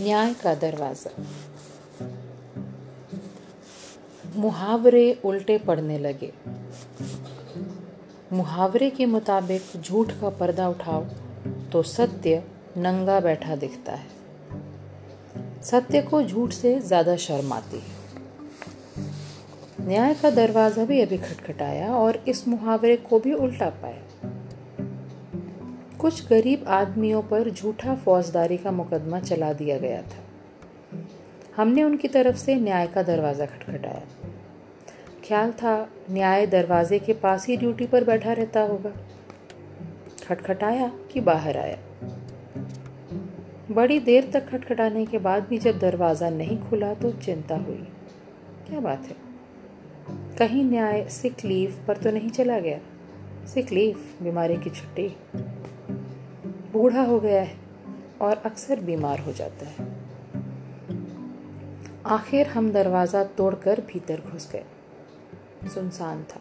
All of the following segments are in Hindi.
न्याय का दरवाज़ा। मुहावरे उल्टे पड़ने लगे। मुहावरे के मुताबिक झूठ का पर्दा उठाओ तो सत्य नंगा बैठा दिखता है। सत्य को झूठ से ज़्यादा शर्म आती है। न्याय का दरवाज़ा भी अभी खटखटाया और इस मुहावरे को भी उल्टा पाया। कुछ गरीब आदमियों पर झूठा फौजदारी का मुकदमा चला दिया गया था। हमने उनकी तरफ़ से न्याय का दरवाज़ा खटखटाया। ख्याल था न्याय दरवाजे के पास ही ड्यूटी पर बैठा रहता होगा। खटखटाया कि बाहर आया। बड़ी देर तक खटखटाने के बाद भी जब दरवाज़ा नहीं खुला तो चिंता हुई। क्या बात है? कहीं न्याय सिक लीव पर तो नहीं चला गया? सिक लीव, बीमारी की छुट्टी। बूढ़ा हो गया है और अक्सर बीमार हो जाता है। आखिर हम दरवाज़ा तोड़कर भीतर घुस गए। सुनसान था।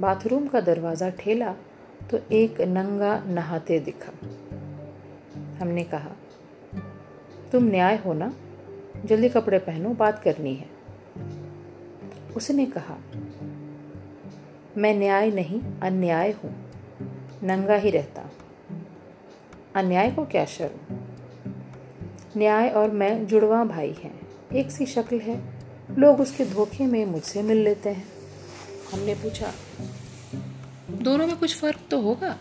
बाथरूम का दरवाज़ा ठेला तो एक नंगा नहाते दिखा। हमने कहा, तुम न्याय हो ना? जल्दी कपड़े पहनो, बात करनी है। उसने कहा, मैं न्याय नहीं, अन्याय हूँ। नंगा ही रहता। अन्याय को क्या शर्म? न्याय और मैं जुड़वा भाई हैं। एक सी शक्ल है। लोग उसके धोखे में मुझसे मिल लेते हैं। हमने पूछा, दोनों में कुछ फ़र्क तो होगा?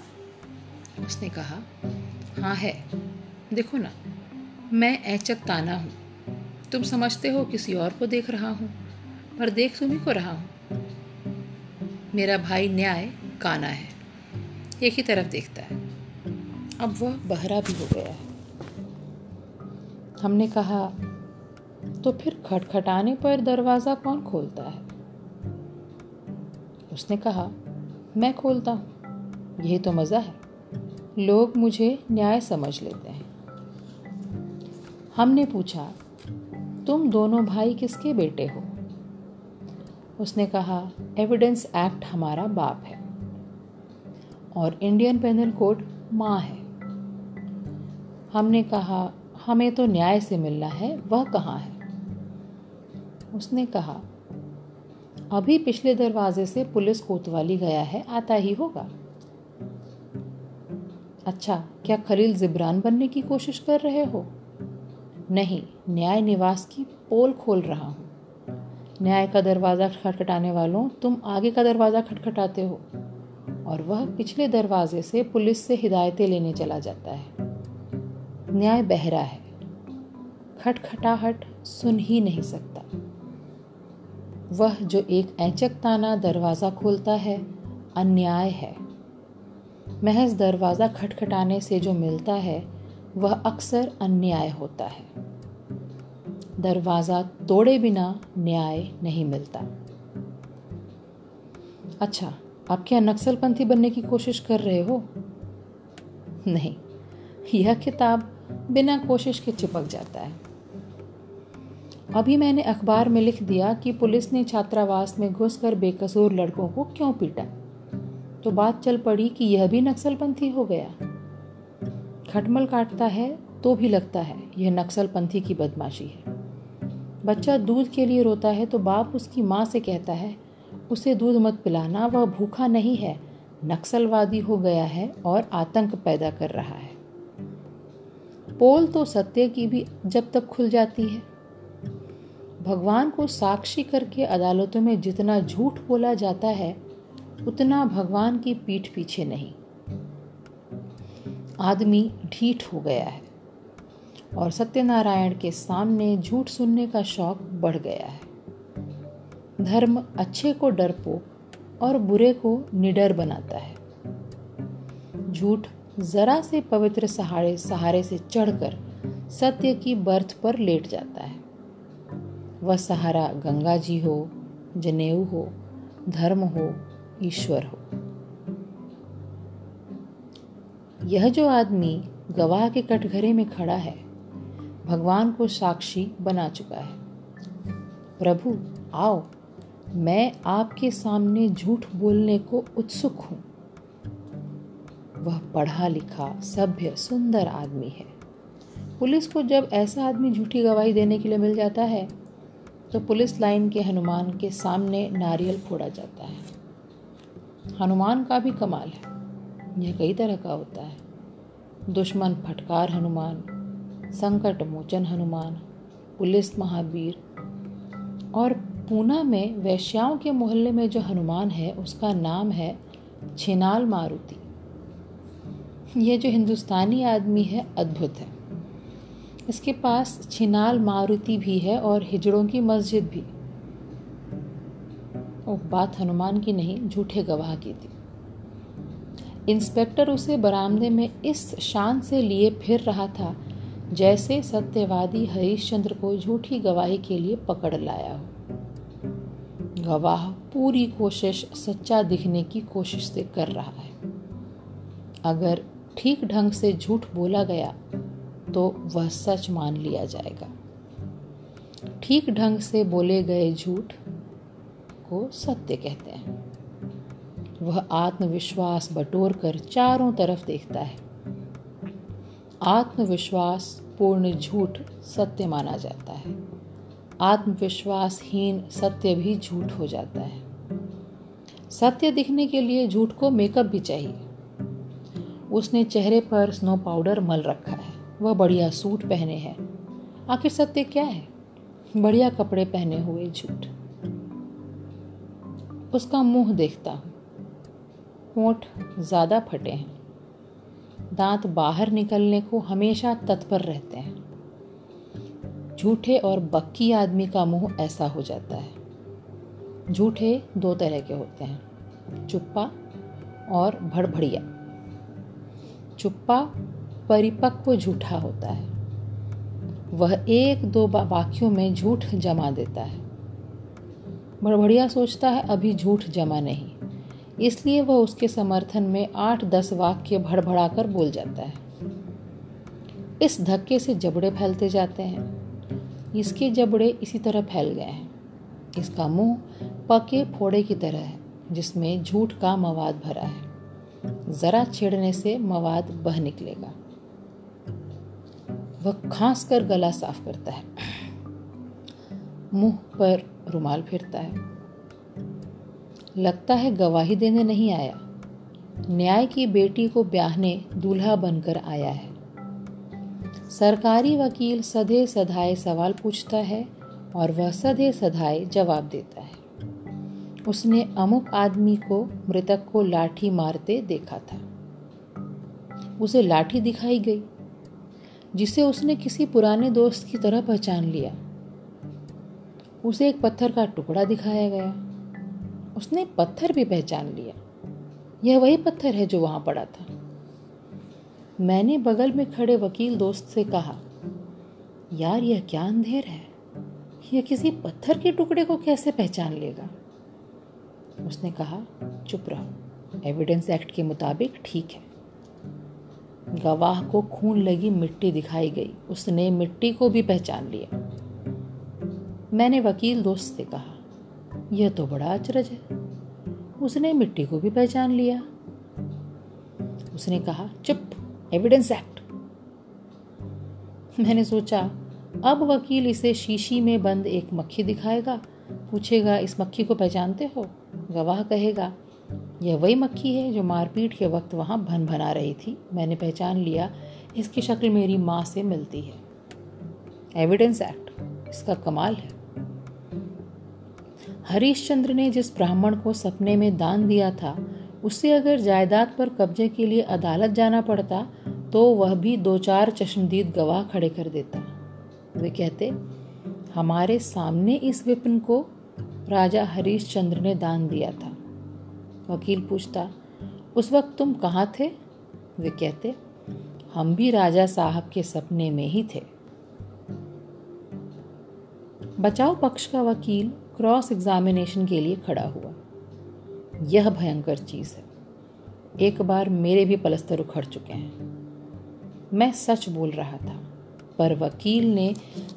उसने कहा हाँ है। देखो ना, मैं ऐचक ताना हूँ। तुम समझते हो किसी और को देख रहा हूँ, पर देख तुम्ही को रहा हूँ। मेरा भाई न्याय काना है। एक ही तरफ़ देखता है। अब वह बहरा भी हो गया है। हमने कहा तो फिर खटखटाने पर दरवाज़ा कौन खोलता है? उसने कहा, मैं खोलता हूँ। यही तो मज़ा है। लोग मुझे न्याय समझ लेते हैं। हमने पूछा, तुम दोनों भाई किसके बेटे हो? उसने कहा, एविडेंस एक्ट हमारा बाप है और इंडियन पेनल कोड माँ है। हमने कहा, हमें तो न्याय से मिलना है, वह कहाँ है? उसने कहा, अभी पिछले दरवाजे से पुलिस कोतवाली गया है, आता ही होगा। अच्छा क्या खलील जिब्रान बनने की कोशिश कर रहे हो? नहीं, न्याय निवास की पोल खोल रहा हूँ। न्याय का दरवाज़ा खटखटाने वालों, तुम आगे का दरवाज़ा खटखटाते हो, और वह पिछले दरवाजे से पुलिस से हिदायतें लेने चला जाता है। न्याय बहरा है। खटखटाहट सुन ही नहीं सकता। वह जो एक ऐचक ताना दरवाज़ा खोलता है, अन्याय है। महज दरवाज़ा खटखटाने से जो मिलता है, वह अक्सर अन्याय होता है। दरवाज़ा तोड़े बिना न्याय नहीं मिलता। अच्छा आप क्या नक्सलपंथी बनने की कोशिश कर रहे हो? नहीं, यह किताब बिना कोशिश के चिपक जाता है। अभी मैंने अखबार में लिख दिया कि पुलिस ने छात्रावास में घुसकर बेकसूर लड़कों को क्यों पीटा। तो बात चल पड़ी कि यह भी नक्सलपंथी हो गया। खटमल काटता है तो भी लगता है, यह नक्सलपंथी की बदमाशी है। बच्चा दूध के लिए रोता है तो बाप उसकी माँ से कहता है, उसे दूध मत पिलाना, वह भूखा नहीं है, नक्सलवादी हो गया है और आतंक पैदा कर रहा है। पोल तो सत्य की भी जब तब खुल जाती है। भगवान को साक्षी करके अदालतों में जितना झूठ बोला जाता है, उतना भगवान की पीठ पीछे नहीं। आदमी ढीठ हो गया है और सत्यनारायण के सामने झूठ सुनने का शौक बढ़ गया है। धर्म अच्छे को डरपोक और बुरे को निडर बनाता है। झूठ जरा से पवित्र सहारे सहारे से चढ़कर सत्य की बर्थ पर लेट जाता है। वह सहारा गंगा जी हो, जनेऊ हो, धर्म हो, ईश्वर हो। यह जो आदमी गवाह के कटघरे में खड़ा है, भगवान को साक्षी बना चुका है। प्रभु, आओ, मैं आपके सामने झूठ बोलने को उत्सुक हूँ। वह पढ़ा लिखा, सभ्य, सुंदर आदमी है। पुलिस को जब ऐसा आदमी झूठी गवाही देने के लिए मिल जाता है तो पुलिस लाइन के हनुमान के सामने नारियल फोड़ा जाता है। हनुमान का भी कमाल है। यह कई तरह का होता है। दुश्मन फटकार हनुमान, संकट मोचन हनुमान, पुलिस महावीर और पूना में वैश्याओं के मोहल्ले में जो हनुमान है, उसका नाम है छिनाल मारुति। यह जो हिंदुस्तानी आदमी है, अद्भुत है। इसके पास छिनाल मारुति भी है और हिजड़ों की मस्जिद भी। ओह, बात हनुमान की नहीं, झूठे गवाह की थी। इंस्पेक्टर उसे बरामदे में इस शान से लिए फिर रहा था, जैसे सत्यवादी हरिश्चंद्र को झूठी गवाही के लिए पकड़ लाया हो। गवाह पूरी कोशिश सच्चा दिखने की कोशिश से कर रहा है। अगर ठीक ढंग से झूठ बोला गया तो वह सच मान लिया जाएगा। ठीक ढंग से बोले गए झूठ को सत्य कहते हैं। वह आत्मविश्वास बटोर कर चारों तरफ़ देखता है। आत्मविश्वास पूर्ण झूठ सत्य माना जाता है। आत्मविश्वासहीन सत्य भी झूठ हो जाता है। सत्य दिखने के लिए झूठ को मेकअप भी चाहिए। उसने चेहरे पर स्नो पाउडर मल रखा है। वह बढ़िया सूट पहने हैं। आखिर सत्य क्या है? बढ़िया कपड़े पहने हुए झूठ। उसका मुँह देखता होठ ज़्यादा फटे हैं। दांत बाहर निकलने को हमेशा तत्पर रहते हैं। झूठे और बक्की आदमी का मुँह ऐसा हो जाता है। झूठे दो तरह के होते हैं। चुप्पा और भड़भड़िया। चुप्पा परिपक्व झूठा होता है। वह एक दो वाक्यों में झूठ जमा देता है। बड़बड़िया सोचता है, अभी झूठ जमा नहीं। इसलिए वह उसके समर्थन में आठ दस वाक्य भड़बड़ा कर बोल जाता है। इस धक्के से जबड़े फैलते जाते हैं। इसके जबड़े इसी तरह फैल गए हैं। इसका मुँह पके फोड़े की तरह है, जिसमें झूठ का मवाद भरा है। ज़रा छेड़ने से मवाद बह निकलेगा। वह खांस कर गला साफ़ करता है। मुँह पर रुमाल फिरता है। लगता है गवाही देने नहीं आया। न्याय की बेटी को ब्याहने दूल्हा बनकर आया है। सरकारी वकील सधे सधाए सवाल पूछता है और वह सधे सधाए जवाब देता है। उसने अमुक आदमी को, मृतक को लाठी मारते देखा था। उसे लाठी दिखाई गई, जिसे उसने किसी पुराने दोस्त की तरह पहचान लिया। उसे एक पत्थर का टुकड़ा दिखाया गया। उसने पत्थर भी पहचान लिया। यह वही पत्थर है जो वहाँ पड़ा था। मैंने बगल में खड़े वकील दोस्त से कहा, यार, यह क्या अंधेर है? यह किसी पत्थर के टुकड़े को कैसे पहचान लेगा? उसने कहा, चुप रहो। एविडेंस एक्ट के मुताबिक ठीक है। गवाह को खून लगी मिट्टी दिखाई गई। उसने मिट्टी को भी पहचान लिया। मैंने वकील दोस्त से कहा, यह तो बड़ा अचरज है। उसने मिट्टी को भी पहचान लिया। उसने कहा, चुप एविडेंस एक्ट मैंने सोचा, अब वकील इसे शीशी में बंद एक मक्खी दिखाएगा। पूछेगा, इस मक्खी को पहचानते हो? गवाह कहेगा, यह वही मक्खी है जो मारपीट के वक्त वहाँ भन भना रही थी। मैंने पहचान लिया, इसकी शक्ल मेरी माँ से मिलती है। एविडेंस एक्ट इसका कमाल है। हरीशचंद्र ने जिस ब्राह्मण को सपने में दान दिया था उससे अगर जायदाद पर कब्जे के लिए अदालत जाना पड़ता तो वह भी दो चार चश्मदीद गवाह खड़े कर देता। वे कहते, हमारे सामने इस विपिन को राजा हरीशचंद्र ने दान दिया था। वकील पूछता, उस वक्त तुम कहाँ थे? वे कहते, हम भी राजा साहब के सपने में ही थे। बचाव पक्ष का वकील क्रॉस एग्जामिनेशन के लिए खड़ा हुआ। यह भयंकर चीज़ है। एक बार मेरे भी पलस्तर उखड़ चुके हैं। मैं सच बोल रहा था, पर वकील ने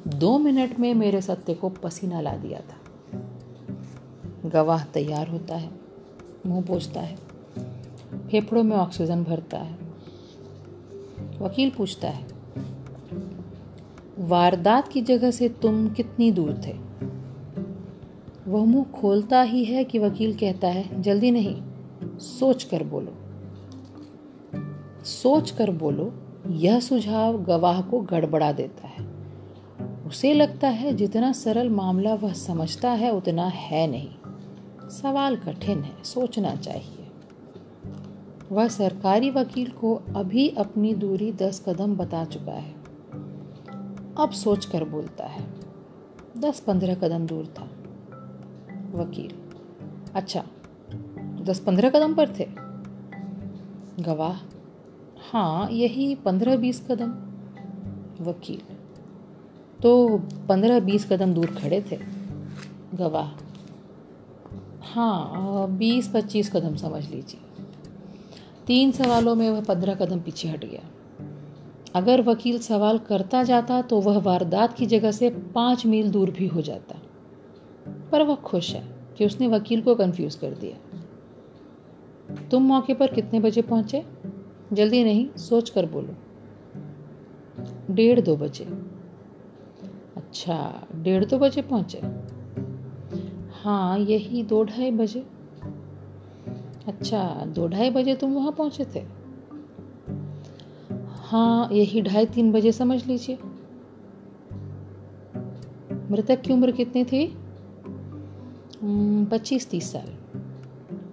दो मिनट में मेरे सत्य को पसीना ला दिया था। गवाह तैयार होता है, मुँह पोछता है, फेफड़ों में ऑक्सीजन भरता है। वकील पूछता है, वारदात की जगह से तुम कितनी दूर थे? वह मुँह खोलता ही है कि वकील कहता है, जल्दी नहीं सोच कर बोलो। सोच कर बोलो, यह सुझाव गवाह को गड़बड़ा देता है। उसे लगता है जितना सरल मामला वह समझता है, उतना है नहीं। सवाल कठिन है, सोचना चाहिए। वह सरकारी वकील को अभी अपनी दूरी दस कदम बता चुका है। अब सोच कर बोलता है, दस पंद्रह कदम दूर था। वकील अच्छा दस पंद्रह कदम पर थे? गवाह हाँ यही पंद्रह बीस कदम। वकील तो पंद्रह बीस कदम दूर खड़े थे? गवाह हाँ बीस पच्चीस कदम समझ लीजिए। तीन सवालों में वह पंद्रह कदम पीछे हट गया। अगर वकील सवाल करता जाता तो वह वारदात की जगह से पाँच मील दूर भी हो जाता। पर वह खुश है कि उसने वकील को कंफ्यूज कर दिया। तुम मौके पर कितने बजे पहुँचे? जल्दी नहीं सोच कर बोलो। डेढ़ दो बजे। अच्छा डेढ़ दो बजे पहुँचे? हाँ यही दो ढाई बजे। अच्छा दो ढाई बजे तुम वहाँ पहुँचे थे? हाँ यही ढाई तीन बजे समझ लीजिए। मृतक की उम्र कितनी थी? पच्चीस तीस साल।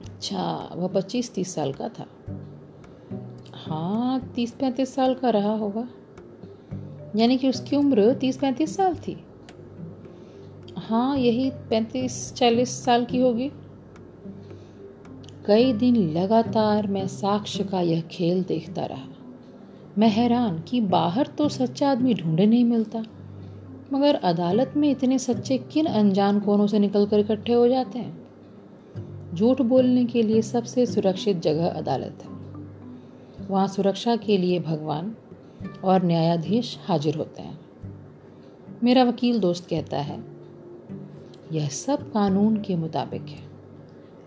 अच्छा वह पच्चीस तीस साल का था। हाँ तीस पैंतीस साल का रहा होगा। यानी कि उसकी उम्र तीस पैंतीस साल थी। हाँ यही पैंतीस, चालीस साल की होगी। कई दिन लगातार मैं साक्ष्य का यह खेल देखता रहा। मैं हैरान कि बाहर तो सच्चा आदमी ढूंढे नहीं मिलता, मगर अदालत में इतने सच्चे किन अनजान कोनों से निकल कर इकट्ठे हो जाते हैं? झूठ बोलने के लिए सबसे सुरक्षित जगह अदालत है। वहाँ सुरक्षा के लिए भगवान और न्यायाधीश हाजिर होते हैं। मेरा वकील दोस्त कहता है यह सब कानून के मुताबिक है।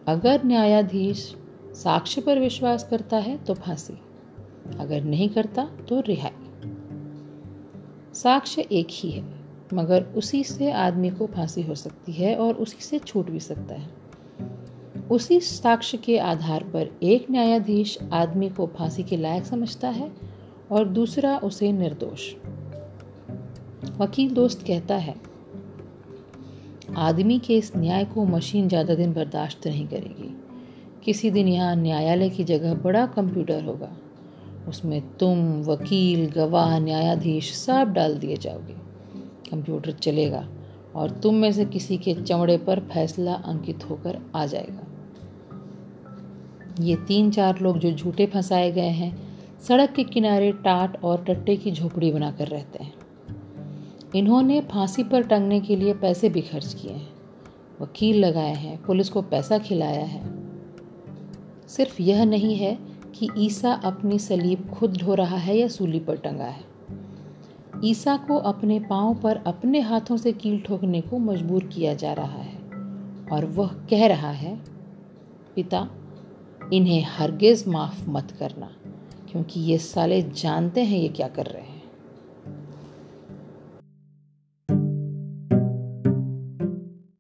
अगर न्यायाधीश साक्ष्य पर विश्वास करता है तो फांसी, अगर नहीं करता तो रिहाई। साक्ष्य एक ही है, मगर उसी से आदमी को फांसी हो सकती है और उसी से छूट भी सकता है। उसी साक्ष्य के आधार पर एक न्यायाधीश आदमी को फांसी के लायक समझता है और दूसरा उसे निर्दोष। वकील दोस्त कहता है आदमी के इस न्याय को मशीन ज़्यादा दिन बर्दाश्त नहीं करेगी। किसी दिन यहाँ न्यायालय की जगह बड़ा कंप्यूटर होगा। उसमें तुम, वकील, गवाह, न्यायाधीश सब डाल दिए जाओगे। कंप्यूटर चलेगा और तुम में से किसी के चमड़े पर फैसला अंकित होकर आ जाएगा। ये तीन चार लोग जो झूठे फंसाए गए हैं, सड़क के किनारे टाट और टट्टे की झोपड़ी बनाकर रहते हैं। इन्होंने फांसी पर टंगने के लिए पैसे भी खर्च किए हैं। वकील लगाए हैं, पुलिस को पैसा खिलाया है। सिर्फ़ यह नहीं है कि ईसा अपनी सलीब खुद ढो रहा है या सूली पर टंगा है। ईसा को अपने पाँव पर अपने हाथों से कील ठोकने को मजबूर किया जा रहा है और वह कह रहा है, पिता, इन्हें हरगिज माफ़ मत करना, क्योंकि ये साले जानते हैं ये क्या कर रहे हैं।